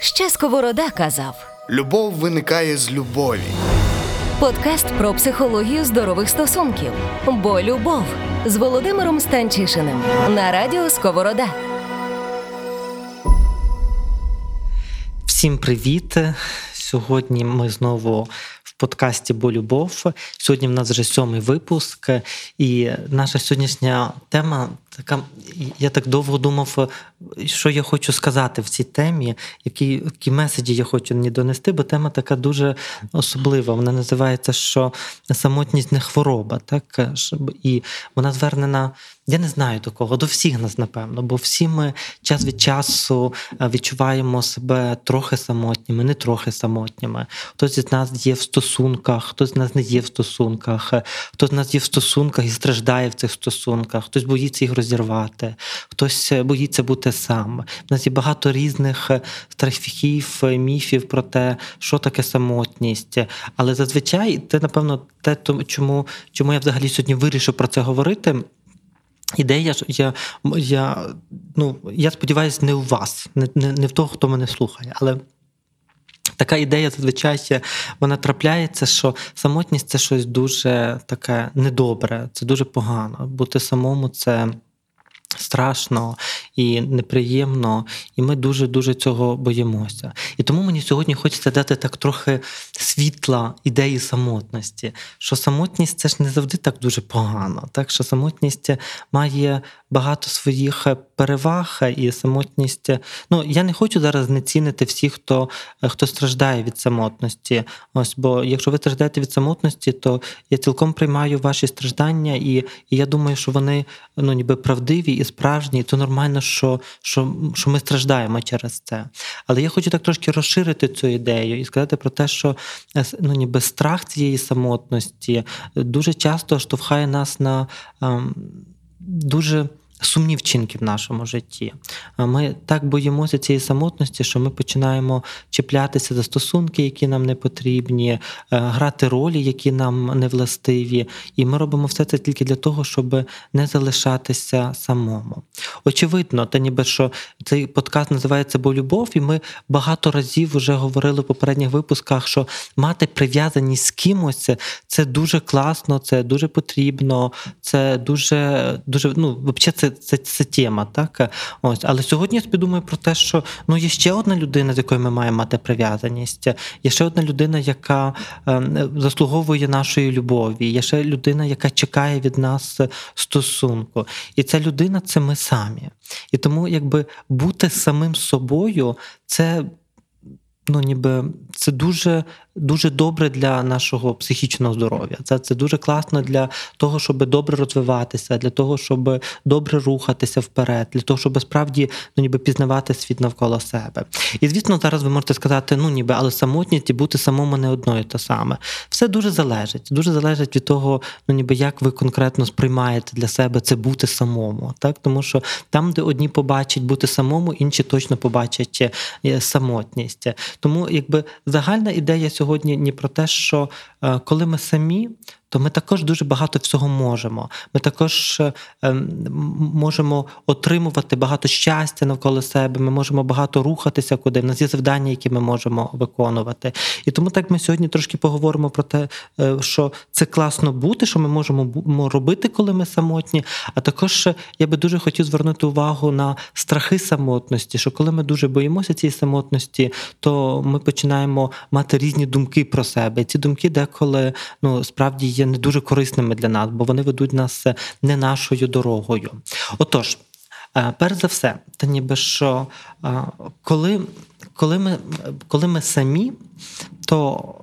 Ще Сковорода казав. Любов виникає з любові. Подкаст про психологію здорових стосунків. Бо любов з Володимиром Станчишиним на радіо Сковорода. Всім привіт! Сьогодні ми знову в подкасті Бо любов. Сьогодні в нас вже сьомий випуск, і наша сьогоднішня тема така. Я так довго думав, що я хочу сказати в цій темі, які які меседжі я хочу мені донести, бо тема така дуже особлива. Вона називається що самотність не хвороба. Так? І вона звернена. Я не знаю до кого, до всіх нас, напевно, бо всі ми час від часу відчуваємо себе трохи самотніми, не трохи самотніми. Хтось з нас є в стосунках, хтось з нас не є в стосунках, хтось з нас є в стосунках і страждає в цих стосунках, хтось боїться їх розірвати, хтось боїться бути сам. У нас є багато різних страхів, міфів про те, що таке самотність. Але зазвичай це, напевно, те, чому, чому я взагалі сьогодні вирішив про це говорити. Ідея я я, ну, я сподіваюся, не у вас, не, не, не в того, хто мене слухає. Але така ідея зазвичай вона трапляється, що самотність це щось дуже таке недобре, це дуже погано. Бути самому це. Страшно і неприємно, і ми дуже дуже цього боїмося. І тому мені сьогодні хочеться дати так трохи світла ідеї самотності. Що самотність це ж не завжди так дуже погано. Так що самотність має багато своїх переваг, і самотність. Ну я не хочу зараз знецінити всіх, хто хто страждає від самотності. Ось, бо якщо ви страждаєте від самотності, то я цілком приймаю ваші страждання, і, і я думаю, що вони ну ніби правдиві і справжні, то нормально, що, що, що ми страждаємо через це. Але я хочу так трошки розширити цю ідею і сказати про те, що ну, ніби страх цієї самотності дуже часто штовхає нас на ем, дуже сумні вчинки в нашому житті. Ми так боїмося цієї самотності, що ми починаємо чіплятися за стосунки, які нам не потрібні, е, грати ролі, які нам не властиві. І ми робимо все це тільки для того, щоб не залишатися самому. Очевидно, та ніби що цей подкаст називається Бо любов, і ми багато разів вже говорили в попередніх випусках, що мати прив'язаність з кимось це дуже класно, це дуже потрібно, це дуже дуже ну, взагалі це це це, тема, так ось. Але сьогодні я сподумаю про те, що ну є ще одна людина, з якою ми маємо мати прив'язаність. Є ще одна людина, яка е, заслуговує нашої любові. Є ще людина, яка чекає від нас стосунку. І ця людина це ми самі. І тому, якби бути самим собою, це. Ну, ніби це дуже дуже добре для нашого психічного здоров'я. Це це дуже класно для того, щоб добре розвиватися, для того, щоб добре рухатися вперед, для того, щоб справді ну, ніби пізнавати світ навколо себе. І звісно, зараз ви можете сказати, ну ніби, але самотність і бути самому не одно і те саме. Все дуже залежить. Дуже залежить від того, ну ніби як ви конкретно сприймаєте для себе це бути самому. Так, тому що там, де одні побачать бути самому, інші точно побачать е, самотність. Тому, якби загальна ідея сьогодні сьогодні ні про те, що коли ми самі, то ми також дуже багато всього можемо. Ми також е, ем, можемо отримувати багато щастя навколо себе. Ми можемо багато рухатися, куди в нас є завдання, які ми можемо виконувати. І тому так ми сьогодні трошки поговоримо про те, е, що це класно бути, що ми можемо робити, коли ми самотні. А також я би дуже хотів звернути увагу на страхи самотності. Що коли ми дуже боїмося цієї самотності, то ми починаємо мати різні думки про себе. Ці думки деколи ну справді є не дуже корисними для нас, бо вони ведуть нас не нашою дорогою. Отож, е, перш за все, та ніби що е, коли коли ми коли ми самі, то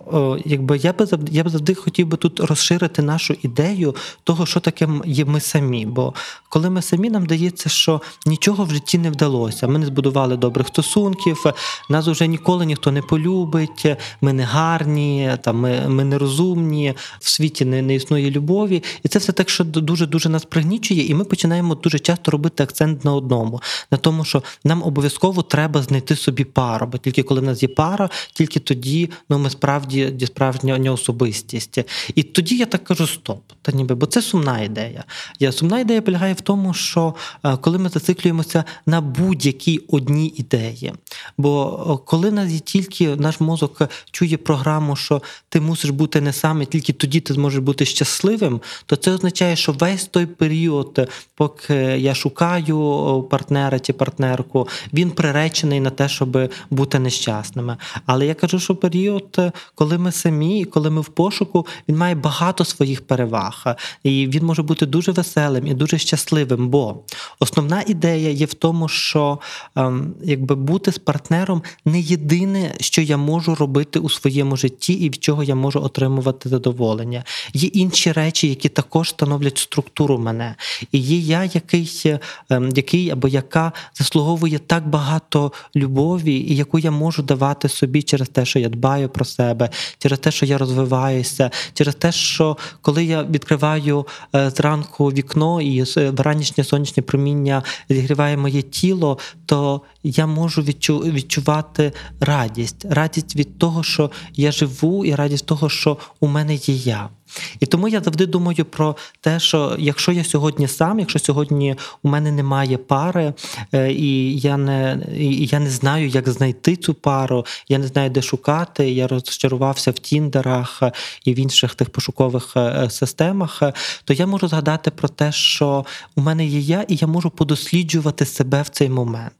якби я би я б завжди хотів би тут розширити нашу ідею того, що таке є ми самі. Бо коли ми самі, нам дається, що нічого в житті не вдалося. Ми не збудували добрих стосунків, нас вже ніколи ніхто не полюбить, ми не гарні, там ми ми нерозумні, в світі не, не існує любові. І це все так, що дуже дуже нас пригнічує, і ми починаємо дуже часто робити акцент на одному, на тому, що нам обов'язково треба знайти собі пару. Бо тільки коли в нас є пара, тільки тоді ну ми справді справді справжня особистість. І тоді я так кажу: стоп, та ніби, бо це сумна ідея. Я Сумна ідея полягає в тому, що е, коли ми зациклюємося на будь-якій одній ідеї. Бо коли нас є тільки наш мозок чує програму, що ти мусиш бути не сам, тільки тоді ти зможеш бути щасливим, то це означає, що весь той період, поки я шукаю партнера чи партнерку, він приречений на те, щоб бути нещасними. Але я кажу, що період, коли ми самі, коли ми в пошуку, він має багато своїх переваг, і він може бути дуже веселим і дуже щасливим. Бо основна ідея є в тому, що ем, якби бути з партнером не єдине, що я можу робити у своєму житті, і від чого я можу отримувати задоволення. Є інші речі, які також становлять структуру мене. І є я, який, ем, який або яка заслуговує так багато любові, і яку я можу давати собі через те, що я дбаю про себе, через те, що я розвиваюся, через те, що коли я відкриваю е, зранку вікно і ранішнє сонячне проміння зігріває моє тіло, то я можу відчувати радість, радість від того, що я живу, і радість того, що у мене є я. І тому я завжди думаю про те, що якщо я сьогодні сам, якщо сьогодні у мене немає пари, е, і я не і я не знаю, як знайти цю пару, я не знаю, де шукати. Я розчарувався в Тіндерах і в інших тих пошукових е, системах, то я можу згадати про те, що у мене є я, і я можу подосліджувати себе в цей момент.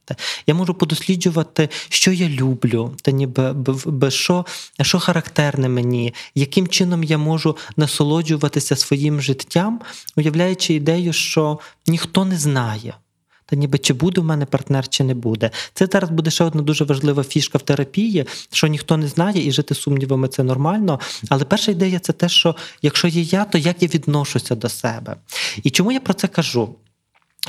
Я можу подосліджувати, що я люблю, та ніби що, що характерне мені, яким чином я можу насолоджуватися своїм життям, уявляючи ідею, що ніхто не знає. Та ніби чи буде в мене партнер, чи не буде. Це зараз буде ще одна дуже важлива фішка в терапії, що ніхто не знає, і жити сумнівами це нормально. Але перша ідея це те, що якщо є я, то як я відношуся до себе. І чому я про це кажу?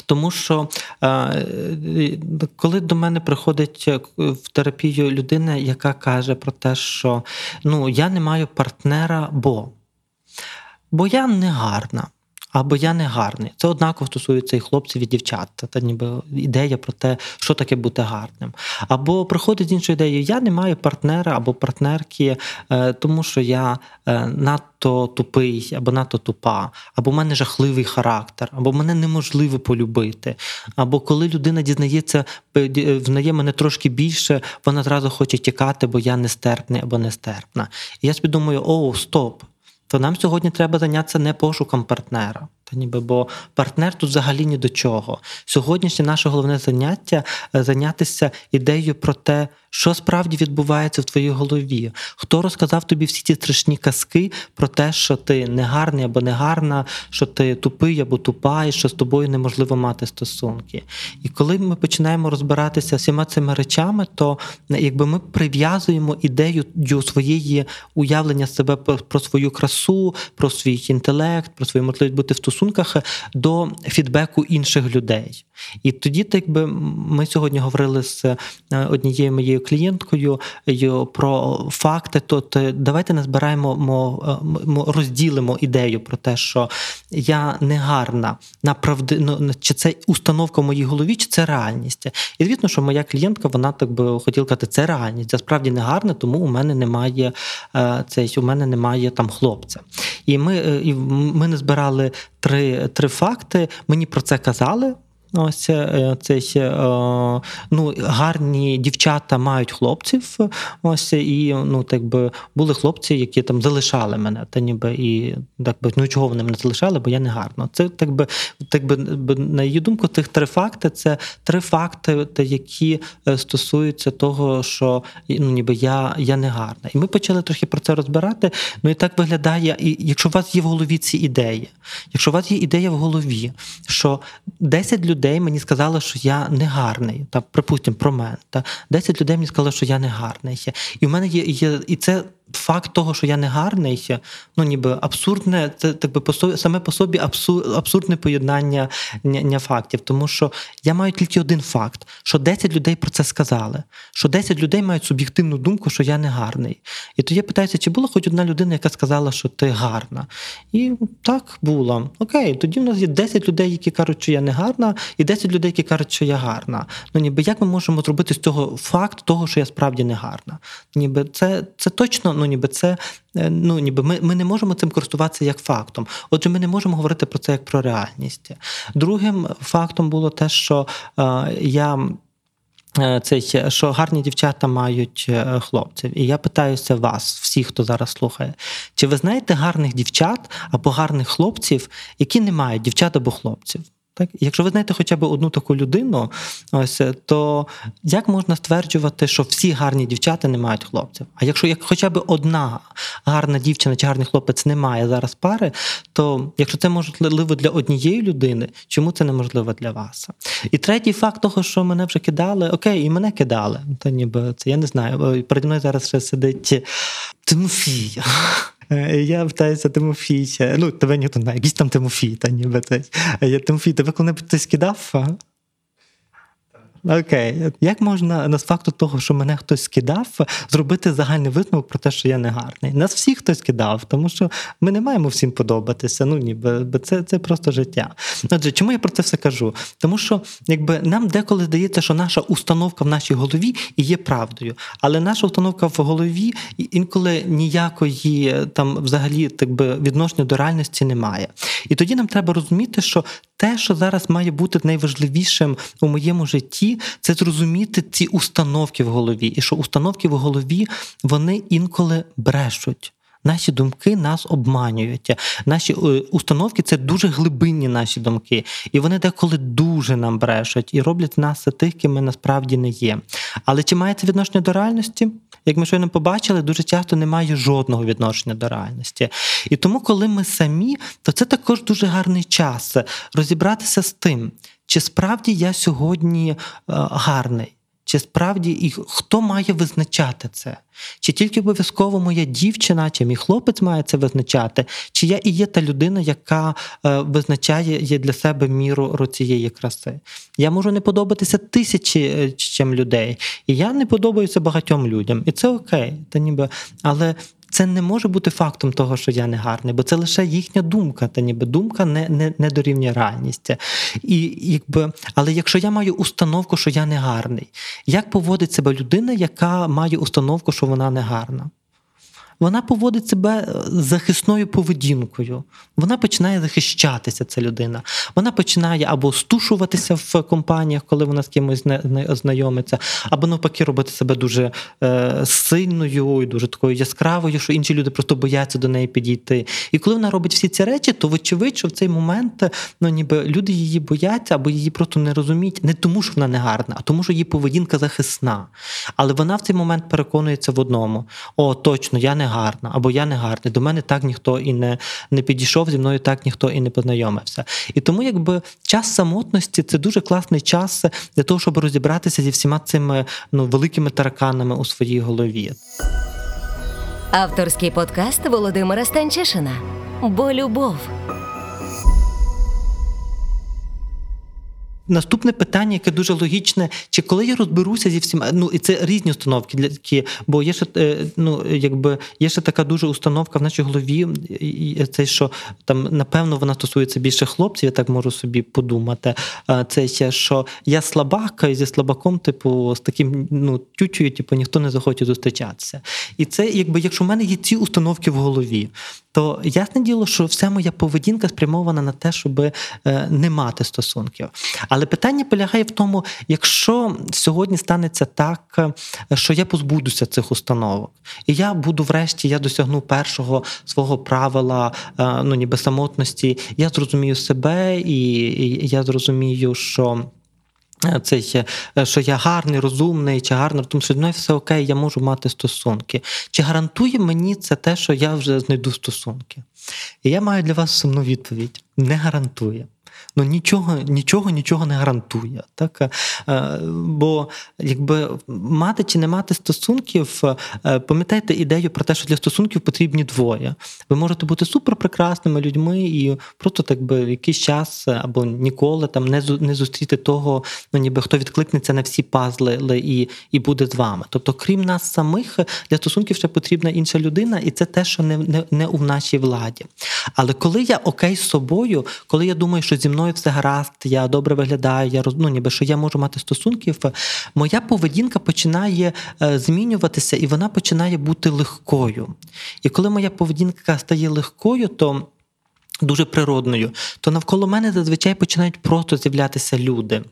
Тому що е, коли до мене приходить е, в терапію людина, яка каже про те, що ну я не маю партнера, бо бо я не гарна. Або я не гарний. Це однаково стосується і хлопців, і дівчат. Та ніби ідея про те, що таке бути гарним. Або приходить з іншою ідеєю, я не маю партнера або партнерки, е, тому що я е, надто тупий, або надто тупа, або в мене жахливий характер, або мене неможливо полюбити. Або коли людина дізнається, взнає мене трошки більше, вона зразу хоче тікати, бо я нестерпний або нестерпна. І я собі думаю, о, стоп! То нам сьогодні треба зайнятися не пошуком партнера. Та ніби бо партнер тут взагалі ні до чого. Сьогоднішнє наше головне заняття е, зайнятися ідеєю про те, що справді відбувається в твоїй голові. Хто розказав тобі всі ті страшні казки про те, що ти не гарний або не гарна, що ти тупий або тупа, і що з тобою неможливо мати стосунки. І коли ми починаємо розбиратися всіма цими речами, то е, якби ми прив'язуємо ідею своєї уявлення себе про свою красу, про свій інтелект, про свою можливість бути в стосунках до фідбеку інших людей. І тоді, так би ми сьогодні говорили з е, однією моєю клієнткою про факти, то давайте не збираємо, е, розділимо ідею про те, що я не гарна на правди, ну, чи це установка в моїй голові, чи це реальність. І звісно, що моя клієнтка, вона так би хотіла казати, це реальність. Це справді не гарна, тому у мене немає е, цей, у мене немає там хлопця. І ми, і ми не збирали три, три факти. Мені про це казали. Ось е, цей е, ну, гарні дівчата мають хлопців. Ось і ну, так би були хлопці, які там залишали мене, та ніби і так би ну чого вони мене залишали, бо я не гарно. Це так би, так би на її думку, тих три факти це три факти, які е, стосуються того, що ну ніби я я не гарна. І ми почали трохи про це розбирати. Ну і так виглядає, і якщо у вас є в голові ці ідеї, якщо у вас є ідея в голові, що 10 людей людей мені сказали, що я не гарний. Та припустимо про мене. Та 10 людей мені сказали, що я не гарний. І в мене є, є і це факт того, що я не гарний, ну ніби абсурдне, це так би по собі, саме по собі абсурдне поєднання фактів. Тому що я маю тільки один факт: що 10 людей про це сказали, що 10 людей мають суб'єктивну думку, що я не гарний. І тоді я питаюся, чи була хоч одна людина, яка сказала, що ти гарна. І так було. Окей, тоді в нас є 10 людей, які кажуть, що я не гарна, і 10 людей, які кажуть, що я гарна. Ну ніби як ми можемо зробити з цього факт того, що я справді не гарна? Ніби це, це точно ну ніби це ну ніби ми, ми не можемо цим користуватися як фактом. Отже, ми не можемо говорити про це як про реальність. Другим фактом було те, що е, я. Цей, що гарні дівчата мають хлопців. І я питаюся вас, всіх, хто зараз слухає, чи ви знаєте гарних дівчат або гарних хлопців, які не мають дівчат або хлопців? Так, якщо ви знаєте хоча б одну таку людину, ось то як можна стверджувати, що всі гарні дівчата не мають хлопців? А якщо як хоча б одна гарна дівчина чи гарний хлопець не має зараз пари, то якщо це можливо для однієї людини, чому це неможливо для вас? І третій факт того, що мене вже кидали, окей, і мене кидали. Та ніби це я не знаю. Переді мною зараз ще сидить Тимофій. Е, я питаюся Тимофій. Ну, тебе ніхто знає, якийсь там Тимофій, та ніби. Я Тимофій, тебе коли-небудь ти кидав? Окей, як можна на факту того, що мене хтось скидав, зробити загальний висновок про те, що я не гарний? Нас всіх хтось кидав, тому що ми не маємо всім подобатися. Ну ніби це це просто життя. Отже, чому я про це все кажу? Тому що якби нам деколи здається, що наша установка в нашій голові і є правдою, але наша установка в голові інколи ніякої там взагалі так би відношення до реальності немає. І тоді нам треба розуміти, що те, що зараз має бути найважливішим у моєму житті, це зрозуміти ці установки в голові, і що установки в голові вони інколи брешуть. Наші думки нас обманюють. Наші е, установки це дуже глибинні наші думки, і вони деколи дуже нам брешуть і роблять нас тих, ким ми насправді не є. Але чи має це відношення до реальності? Як ми щойно побачили, дуже часто немає жодного відношення до реальності. І тому, коли ми самі, то це також дуже гарний час розібратися з тим, чи справді я сьогодні е, гарний. Чи справді і хто має визначати це? Чи тільки обов'язково моя дівчина, чи мій хлопець має це визначати, чи я і є та людина, яка е, визначає є для себе міру цієї краси? Я можу не подобатися тисячі е, чим людей, і я не подобаюся багатьом людям, і це окей, та ніби але це не може бути фактом того, що я не гарний, бо це лише їхня думка, та ніби думка не не, не дорівнює реальність. І, якби, Але якщо я маю установку, що я не гарний, як поводить себе людина, яка має установку, що вона не гарна? Вона поводить себе е, захисною поведінкою. Вона починає захищатися, ця людина. Вона починає або стушуватися в компаніях, коли вона з кимось знайомиться, або навпаки, робити себе дуже е, сильною і дуже такою яскравою, що інші люди просто бояться до неї підійти. І коли вона робить всі ці речі, то вочевидь, що в цей момент ну, ніби люди її бояться або її просто не розуміють, не тому, що вона не гарна, а тому, що її поведінка захисна. Але вона в цей момент переконується в одному: о, точно, я не гарна, або я не гарний. До мене так ніхто і не не підійшов, зі мною так ніхто і не познайомився. І тому, якби час самотності це дуже класний час для того, щоб розібратися зі всіма цими ну, великими тараканами у своїй голові. Авторський подкаст Володимира Станчишина. Бо любов. Наступне питання, яке дуже логічне, чи коли я розберуся зі всіма, ну і це різні установки для такі, бо є ще е, ну, якби є ще така дуже установка в нашій голові, це що там напевно вона стосується більше хлопців, я так можу собі подумати. Це ще що я слабак, і зі слабаком, типу, з таким ну, тютю, типу, ніхто не захоче зустрічатися. І це, якби, якщо в мене є ці установки в голові, то ясне діло, що вся моя поведінка спрямована на те, щоб е, не мати стосунків. Але питання полягає в тому, якщо сьогодні станеться так, що я позбудуся цих установок, і я буду, врешті, я досягну першого свого правила, е, ну ніби самотності, я зрозумію себе, і я зрозумію, що. Це що я гарний, розумний, чи гарний, тому що мною все окей, я можу мати стосунки. Чи гарантує мені це те, що я вже знайду стосунки? І я маю для вас сумну відповідь: не гарантує ну нічого нічого, нічого не гарантує. Так? Е, бо якби мати чи не мати стосунків, е, пам'ятайте ідею про те, що для стосунків потрібні двоє. Ви можете бути суперпрекрасними людьми і просто так би якийсь час або ніколи там не не зустріти того, ну ніби хто відкликнеться на всі пазли і і буде з вами. Тобто, крім нас самих, для стосунків ще потрібна інша людина, і це те, що не, не, не у нашій владі. Але коли я окей з собою, коли я думаю, що зі зі мною все гаразд, я добре виглядаю, я роз... ну, ніби що я можу мати стосунків, моя поведінка починає е, змінюватися і вона починає бути легкою. І коли моя поведінка стає легкою, то дуже природною, то навколо мене зазвичай починають просто з'являтися люди.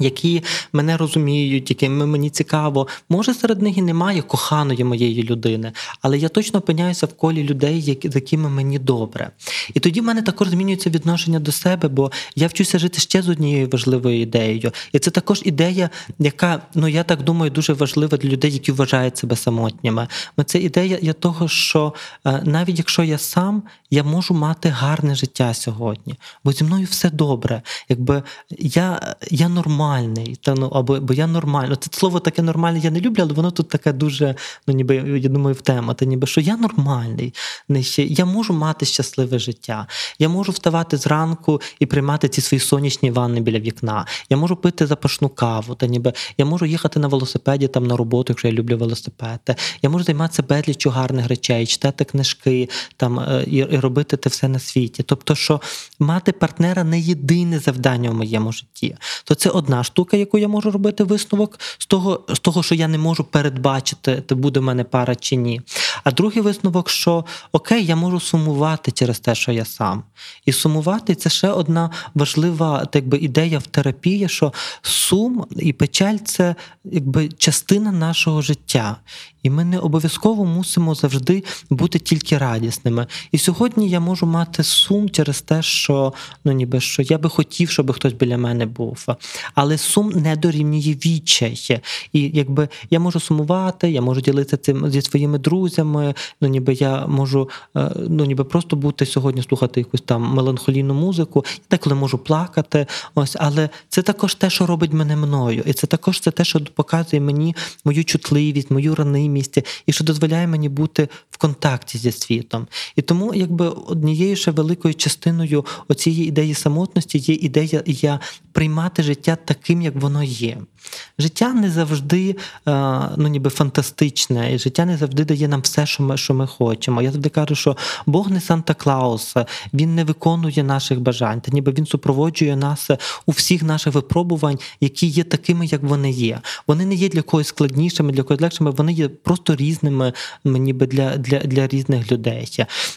Які мене розуміють, якими мені цікаво, може серед них і немає коханої моєї людини, але я точно опиняюся в колі людей, які, з якими мені добре. І тоді в мене також змінюється відношення до себе, бо я вчуся жити ще з однією важливою ідеєю. І це також ідея, яка, ну я так думаю, дуже важлива для людей, які вважають себе самотніми. Це ідея того, що е, навіть якщо я сам, я можу мати гарне життя сьогодні, бо зі мною все добре. Якби я, я нормальний нормальний, та ну або бо я нормально. Це слово таке нормальне, я не люблю, але воно тут таке дуже, ну ніби я думаю, в тема. Та ніби що я нормальний, не я можу мати щасливе життя. Я можу вставати зранку і приймати ці свої сонячні ванни біля вікна. Я можу пити запашну каву, та ніби я можу їхати на велосипеді там на роботу, якщо я люблю велосипед. Я можу займатися безліччю гарних речей, читати книжки там е, і, і робити те все на світі. Тобто, що мати партнера не єдине завдання в моєму житті, то це одна штука, яку я можу робити висновок з того, з того, що я не можу передбачити, то буде в мене пара чи ні. А другий висновок, що окей, я можу сумувати через те, що я сам. І сумувати це ще одна важлива так би, ідея в терапії, що сум і печаль це якби частина нашого життя. І ми не обов'язково мусимо завжди бути тільки радісними. І сьогодні я можу мати сум через те, що ну ніби що я би хотів, щоб хтось біля мене був. Але сум не дорівнює відчай. І якби я можу сумувати, я можу ділитися цим зі своїми друзями. Ну ніби я можу е, ну ніби просто бути сьогодні, слухати якусь там меланхолійну музику, і деколи можу плакати. Ось, але це також те, що робить мене мною, і це також це те, що показує мені мою чутливість, мою ранимість місці, і що дозволяє мені бути в контакті зі світом. І тому, якби однією ще великою частиною оцієї ідеї самотності є ідея я приймати життя таким, як воно є. Життя не завжди е, ну, ніби фантастичне, і життя не завжди дає нам все, що ми що ми хочемо. Я завжди кажу, що Бог не Санта Клаус, він не виконує наших бажань, та ніби він супроводжує нас у всіх наших випробувань, які є такими, як вони є. Вони не є для когось складнішими, для когось легшими, вони є просто різними, ніби для, для, для різних людей.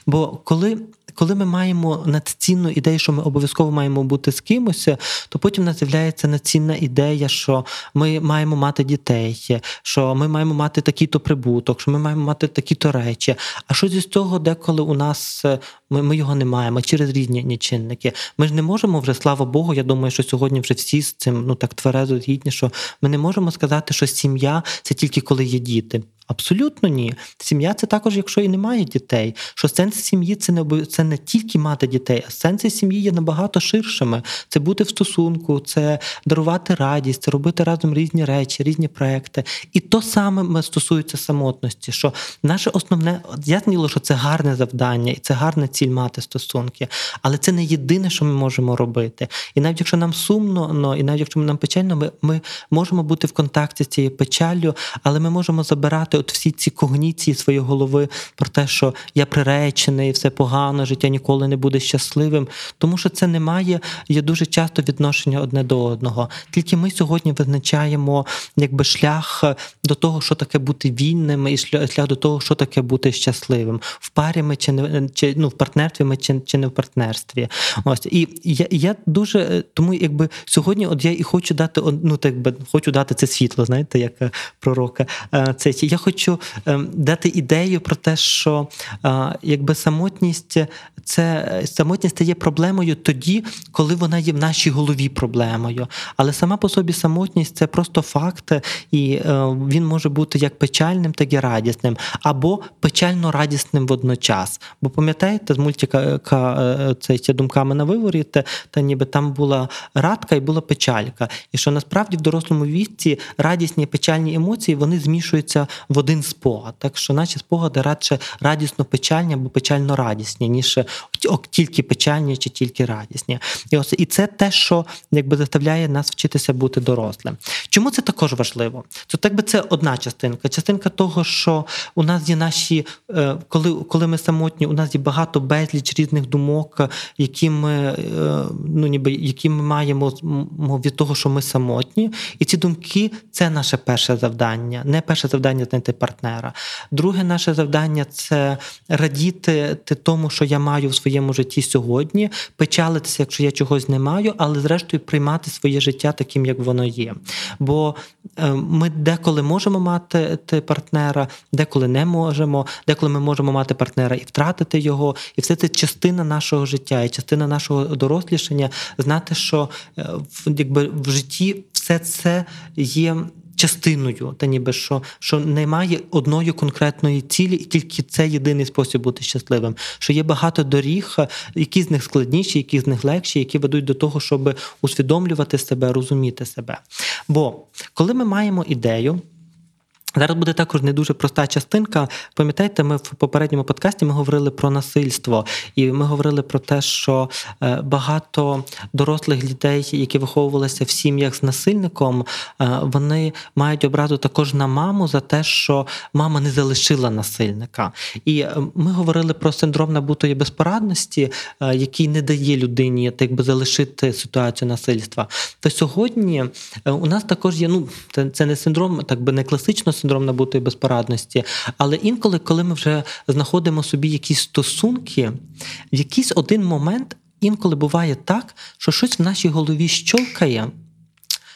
Бо коли коли ми маємо надцінну ідею, що ми обов'язково маємо бути з кимось, то потім нас з'являється надцінна ідея, що ми маємо мати дітей, що ми маємо мати такий-то прибуток, що ми маємо мати такі-то речі. А що зі того, деколи у нас ми ми його не маємо через різні чинники. Ми ж не можемо вже, слава Богу, я думаю, що сьогодні вже всі з цим ну так тверезо згідні, що ми не можемо сказати, що сім'я це тільки коли є діти. Абсолютно ні. Сім'я це також, якщо і немає дітей. Що сенс сім'ї це не не тільки мати дітей, а сенси сім'ї є набагато ширшими. Це бути в стосунку, це дарувати радість, це робити разом різні речі, різні проекти. І то саме стосується самотності. Що наше основне ясніло, що це гарне завдання, і це гарна ціль мати стосунки, але це не єдине, що ми можемо робити. І навіть якщо нам сумно, но, і навіть якщо нам печально, ми, ми можемо бути в контакті з цією печаллю, але ми можемо забирати от всі ці когніції своєї голови про те, що я приречений, все погано, життя ніколи не буде щасливим, тому що це не має є дуже часто відношення одне до одного. Тільки ми сьогодні визначаємо якби шлях до того, що таке бути вільним, і шлях до того, що таке бути щасливим. В парі ми чи не чи ну в партнерстві ми чи, чи не в партнерстві. Ось і я я дуже тому, якби сьогодні, от я і хочу дати ну так би хочу дати це світло, знаєте, як пророка. Це я хочу ем, дати ідею про те, що якби самотність це самотність стає проблемою тоді, коли вона є в нашій голові проблемою. Але сама по собі самотність це просто факт, і е, він може бути як печальним, так і радісним, або печально радісним водночас. Бо пам'ятаєте, з мультика е, е, думками на виворі, та ніби там була радка і була печалька. І що насправді в дорослому віці радісні і печальні емоції вони змішуються в один спогад. Так що наші спогади радше радісно печальні або печально радісні, ніж тільки печальні чи тільки радісні. І ось і це те, що якби заставляє нас вчитися бути дорослим. Чому це також важливо? То так би це одна частинка. Частинка того, що у нас є наші, е, коли коли ми самотні, у нас є багато безліч різних думок, які ми е, ну ніби які ми маємо від того, що ми самотні, і ці думки це наше перше завдання. Не перше завдання знайти партнера. Друге наше завдання це радіти тому, що я маю в своєму житті сьогодні, печалитися, якщо я чогось не маю, але зрештою приймати своє життя таким, як воно є. Бо е, ми деколи можемо мати партнера, деколи не можемо, деколи ми можемо мати партнера і втратити його. І все це частина нашого життя, і частина нашого дорослішання знати, що е, якби в житті все це є частиною, та ніби що що немає одної конкретної цілі, і тільки це єдиний спосіб бути щасливим. Що є багато доріг, які з них складніші, які з них легші, які ведуть до того, щоб усвідомлювати себе, розуміти себе. Бо коли ми маємо ідею. Зараз буде також не дуже проста частинка. Пам'ятаєте, ми в попередньому подкасті ми говорили про насильство, і ми говорили про те, що е, багато дорослих людей, які виховувалися в сім'ях з насильником, е, вони мають образу також на маму за те, що мама не залишила насильника. І е, ми говорили про синдром набутої безпорадності, який не дає людині так би залишити ситуацію насильства. То сьогодні у нас також є ну це не синдром, так би не класично синдром набутої безпорадності. Але інколи, коли ми вже знаходимо собі якісь стосунки, в якийсь один момент інколи буває так, що щось в нашій голові щолкає,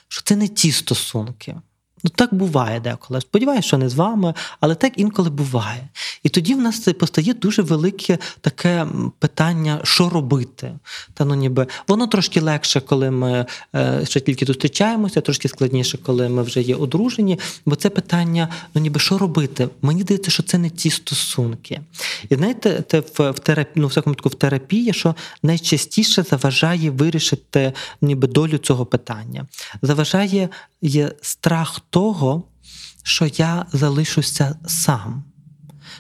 що це не ті стосунки. Ну, так буває деколи. Сподіваюся, що не з вами, але так інколи буває. І тоді в нас постає дуже велике таке питання, що робити. Та ну ніби воно трошки легше, коли ми е, ще тільки зустрічаємося, трошки складніше, коли ми вже є одружені. Бо це питання: ну ніби що робити? Мені здається, що це не ті стосунки. І знаєте, це в в терапії, ну, в всякому в терапії, що найчастіше заважає вирішити ніби долю цього питання. Заважає є страх того, що я залишуся сам.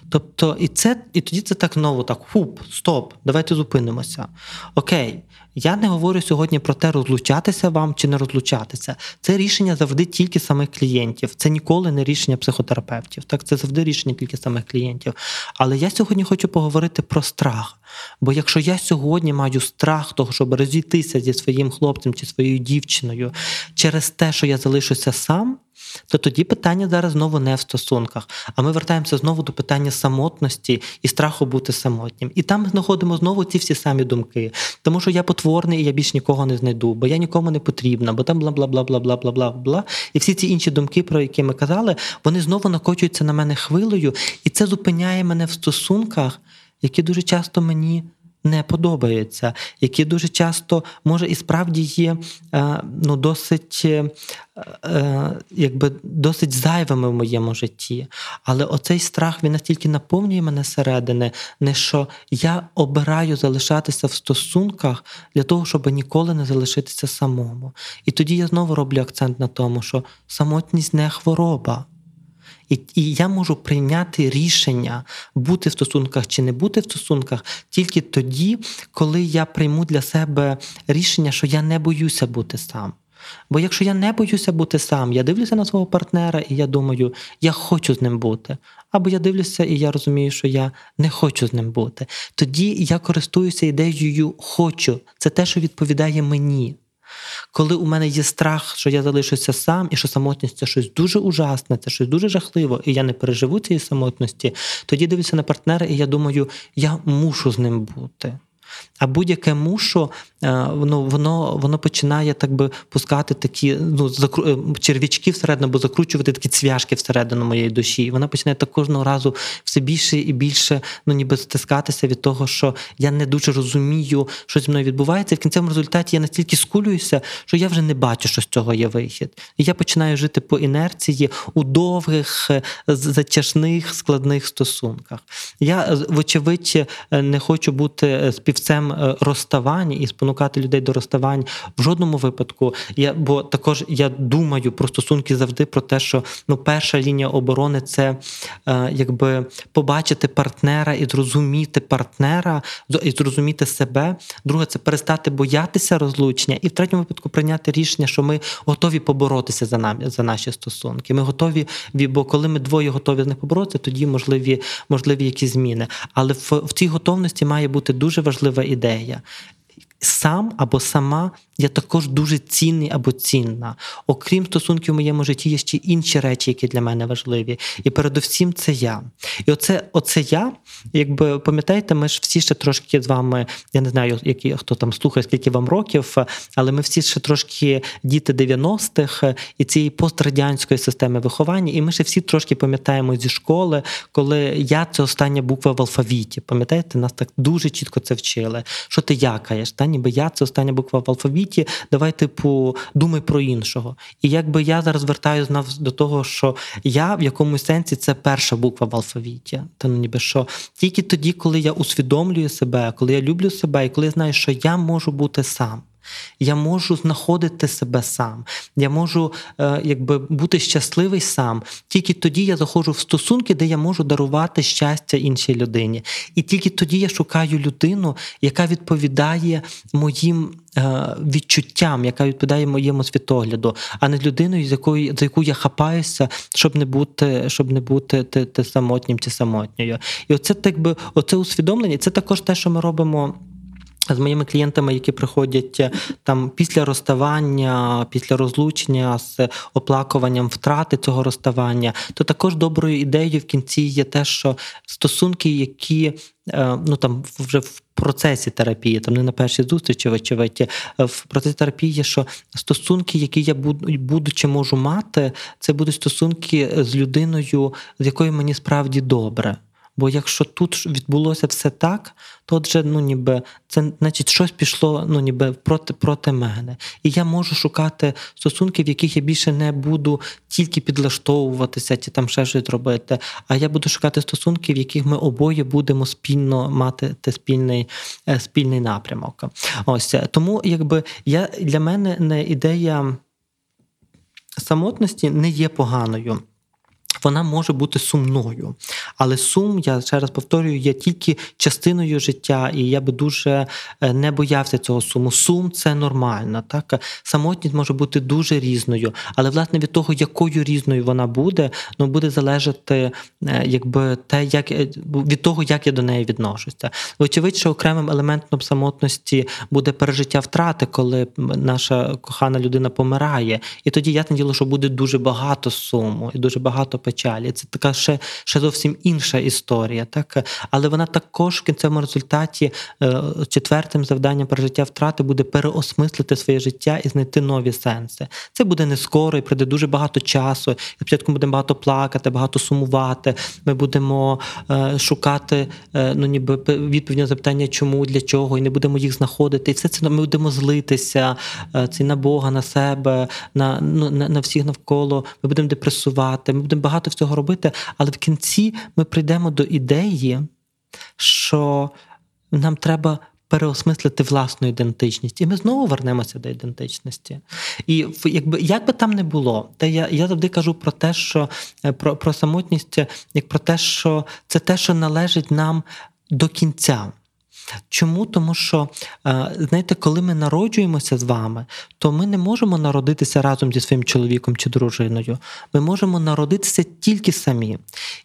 Тобто, і це, і тоді це так знову так: хуп, стоп, давайте зупинимося. Окей, я не говорю сьогодні про те, розлучатися вам чи не розлучатися. Це рішення завжди тільки самих клієнтів. Це ніколи не рішення психотерапевтів. Так, це завжди рішення тільки самих клієнтів. Але я сьогодні хочу поговорити про страх. Бо якщо я сьогодні маю страх того, щоб розійтися зі своїм хлопцем чи своєю дівчиною через те, що я залишуся сам то тоді питання зараз знову не в стосунках. А ми вертаємося знову до питання самотності і страху бути самотнім. І там знаходимо знову ці всі самі думки. Тому що я потворний і я більш нікого не знайду, бо я нікому не потрібна, бо там бла бла бла бла бла бла бла бла. І всі ці інші думки, про які ми казали, вони знову накочуються на мене хвилею, і це зупиняє мене в стосунках, які дуже часто мені не подобається, які дуже часто може і справді є е, ну, досить е, е, якби досить зайвими в моєму житті. Але оцей страх він настільки наповнює мене середини, не що я обираю залишатися в стосунках для того, щоб ніколи не залишитися самому. І тоді я знову роблю акцент на тому, що самотність не хвороба. І і я можу прийняти рішення бути в стосунках чи не бути в стосунках тільки тоді, коли я прийму для себе рішення, що я не боюся бути сам. Бо якщо я не боюся бути сам, я дивлюся на свого партнера і я думаю, я хочу з ним бути. Або я дивлюся і я розумію, що я не хочу з ним бути. Тоді я користуюся ідеєю хочу. Це те, що відповідає мені. Коли у мене є страх, що я залишуся сам, і що самотність це щось дуже ужасне, це щось дуже жахливо, і я не переживу цієї самотності, тоді дивлюся на партнера, і я думаю, я мушу з ним бути. А будь-яке мушу, е, воно воно, воно починає так би пускати такі ну, закру... Е, черв'ячки всередину, або закручувати такі цвяшки всередину моєї душі. І вона починає так кожного разу все більше і більше ну, ніби стискатися від того, що я не дуже розумію, що зі мною відбувається. І в кінцевому результаті я настільки скулююся, що я вже не бачу, що з цього є вихід. І я починаю жити по інерції у довгих, е, затяжних, складних стосунках. Я, вочевидь, не хочу бути співцем фахівцем е, розставань і спонукати людей до розставань в жодному випадку. Я бо також я думаю про стосунки завжди про те, що ну перша лінія оборони це е, якби побачити партнера і зрозуміти партнера, і зрозуміти себе. Друге, це перестати боятися розлучення, і в третьому випадку прийняти рішення, що ми готові поборотися за нами за наші стосунки. Ми готові, бо коли ми двоє готові з них поборотися, тоді можливі можливі якісь зміни. Але в, в цій готовності має бути дуже важлива ідея. Сам або сама я також дуже цінний або цінна. Окрім стосунків в моєму житті, є ще інші речі, які для мене важливі. І передусім це я. І оце оце я, якби пам'ятаєте, ми ж всі ще трошки з вами, я не знаю, які хто там слухає, скільки вам років, але ми всі ще трошки діти 90-х і цієї пострадянської системи виховання. І ми ще всі трошки пам'ятаємо зі школи, коли я це остання буква в алфавіті. Пам'ятаєте, нас так дуже чітко це вчили. Що ти якаєш? Та ніби я це остання буква в алфавіті давай, типу, думай про іншого. І якби я зараз звертаюся до того, що я в якомусь сенсі це перша буква в алфавіті. Та ну ніби що тільки тоді, коли я усвідомлюю себе, коли я люблю себе, і коли я знаю, що я можу бути сам. Я можу знаходити себе сам, я можу е, якби бути щасливий сам. Тільки тоді я заходжу в стосунки, де я можу дарувати щастя іншій людині. І тільки тоді я шукаю людину, яка відповідає моїм е, відчуттям, яка відповідає моєму світогляду, а не людиною, з якою за яку я хапаюся, щоб не бути, щоб не бути ти, ти самотнім чи самотньою. І оце так би оце усвідомлення. Це також те, що ми робимо. З моїми клієнтами, які приходять е, там після розставання, після розлучення з оплакуванням втрати цього розставання, то також доброю ідеєю в кінці є те, що стосунки, які е, ну там вже в процесі терапії, там не на першій зустрічі, вочевидь, е, в процесі терапії, що стосунки, які я буду будучи можу мати, це будуть стосунки з людиною, з якою мені справді добре. Бо якщо тут відбулося все так, то отже, ну ніби це значить щось пішло ну ніби проти проти мене. І я можу шукати стосунки, в яких я більше не буду тільки підлаштовуватися чи там ще щось робити. А я буду шукати стосунки, в яких ми обоє будемо спільно мати те спільний е, спільний напрямок. Ось тому, якби я для мене не ідея самотності не є поганою вона може бути сумною. Але сум, я ще раз повторюю, є тільки частиною життя, і я би дуже е, не боявся цього суму. Сум це нормально. Так самотність може бути дуже різною, але власне від того, якою різною вона буде, ну буде залежати, е, якби те, як е, від того, як я до неї відношуся. Очевидь, окремим елементом самотності буде пережиття втрати, коли наша кохана людина помирає, і тоді ясне діло, що буде дуже багато суму і дуже багато печалі. Це така ще ще зовсім інша історія. Так? Але вона також в кінцевому результаті е, четвертим завданням пережиття втрати буде переосмислити своє життя і знайти нові сенси. Це буде не скоро і прийде дуже багато часу. І спочатку будемо багато плакати, багато сумувати. Ми будемо е, шукати е, ну, ніби відповідь на запитання, чому, для чого, і не будемо їх знаходити. І все це ми будемо злитися це на Бога, на себе, на, ну, на, на всіх навколо. Ми будемо депресувати, ми будемо багато всього робити, але в кінці ми прийдемо до ідеї, що нам треба. Переосмислити власну ідентичність, і ми знову вернемося до ідентичності. І якби як би там не було, те я я завжди кажу про те, що е, про про самотність, як про те, що це те, що належить нам до кінця. Чому? Тому що, е, знаєте, коли ми народжуємося з вами, то ми не можемо народитися разом зі своїм чоловіком чи дружиною. Ми можемо народитися тільки самі.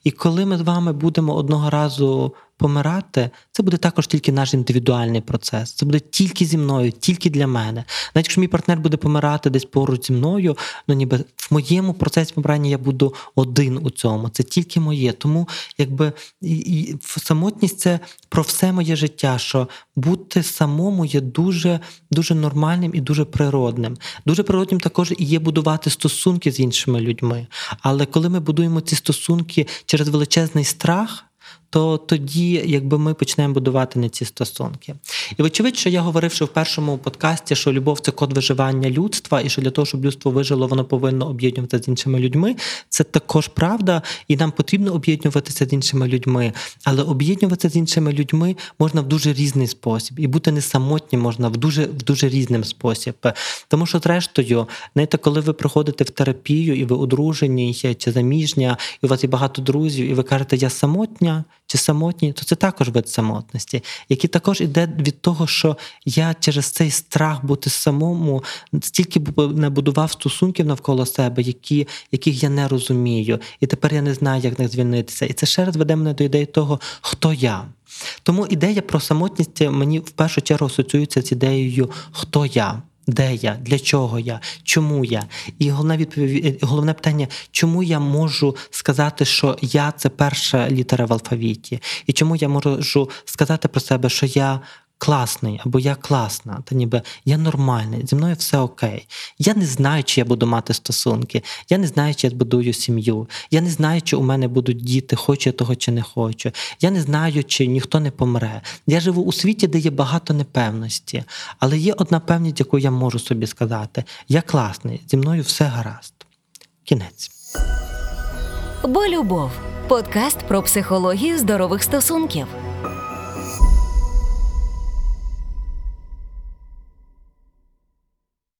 І коли ми з вами будемо одного разу помирати, це буде також тільки наш індивідуальний процес. Це буде тільки зі мною, тільки для мене. Навіть якщо мій партнер буде помирати десь поруч зі мною, ну ніби в моєму процесі помирання я буду один у цьому. Це тільки моє. Тому якби і, і самотність це про все моє життя. Що бути самому є дуже дуже нормальним і дуже природним. Дуже природним також і є будувати стосунки з іншими людьми. Але коли ми будуємо ці стосунки через величезний страх то тоді, якби ми почнемо будувати не ці стосунки. І вочевидь, що я говорив, що в першому подкасті, що любов це код виживання людства, і що для того, щоб людство вижило, воно повинно об'єднуватися з іншими людьми. Це також правда, і нам потрібно об'єднуватися з іншими людьми, але об'єднуватися з іншими людьми можна в дуже різний спосіб, і бути не самотнім можна в дуже в дуже різним спосіб. Тому що, зрештою, знаєте, коли ви приходите в терапію і ви одружені чи заміжня, і у вас є багато друзів, і ви кажете, я самотня чи самотній, то це також вид самотності, який також іде від того, що я через цей страх бути самому стільки набудував стосунків навколо себе, які, яких я не розумію, і тепер я не знаю, як них звільнитися. І це ще раз веде мене до ідеї того, хто я. Тому ідея про самотність мені в першу чергу асоціюється з ідеєю, хто я. Де я, для чого я, чому я? І головне відповідь, головне питання, чому я можу сказати, що я це перша літера в алфавіті, і чому я можу сказати про себе, що я класний або я класна, та ніби я нормальний, зі мною все окей. Я не знаю, чи я буду мати стосунки, я не знаю, чи я збудую сім'ю. Я не знаю, чи у мене будуть діти, хочу я того чи не хочу. Я не знаю, чи ніхто не помре. Я живу у світі, де є багато непевності, але є одна певність, яку я можу собі сказати: я класний, зі мною все гаразд. Кінець. Бо любов подкаст про психологію здорових стосунків.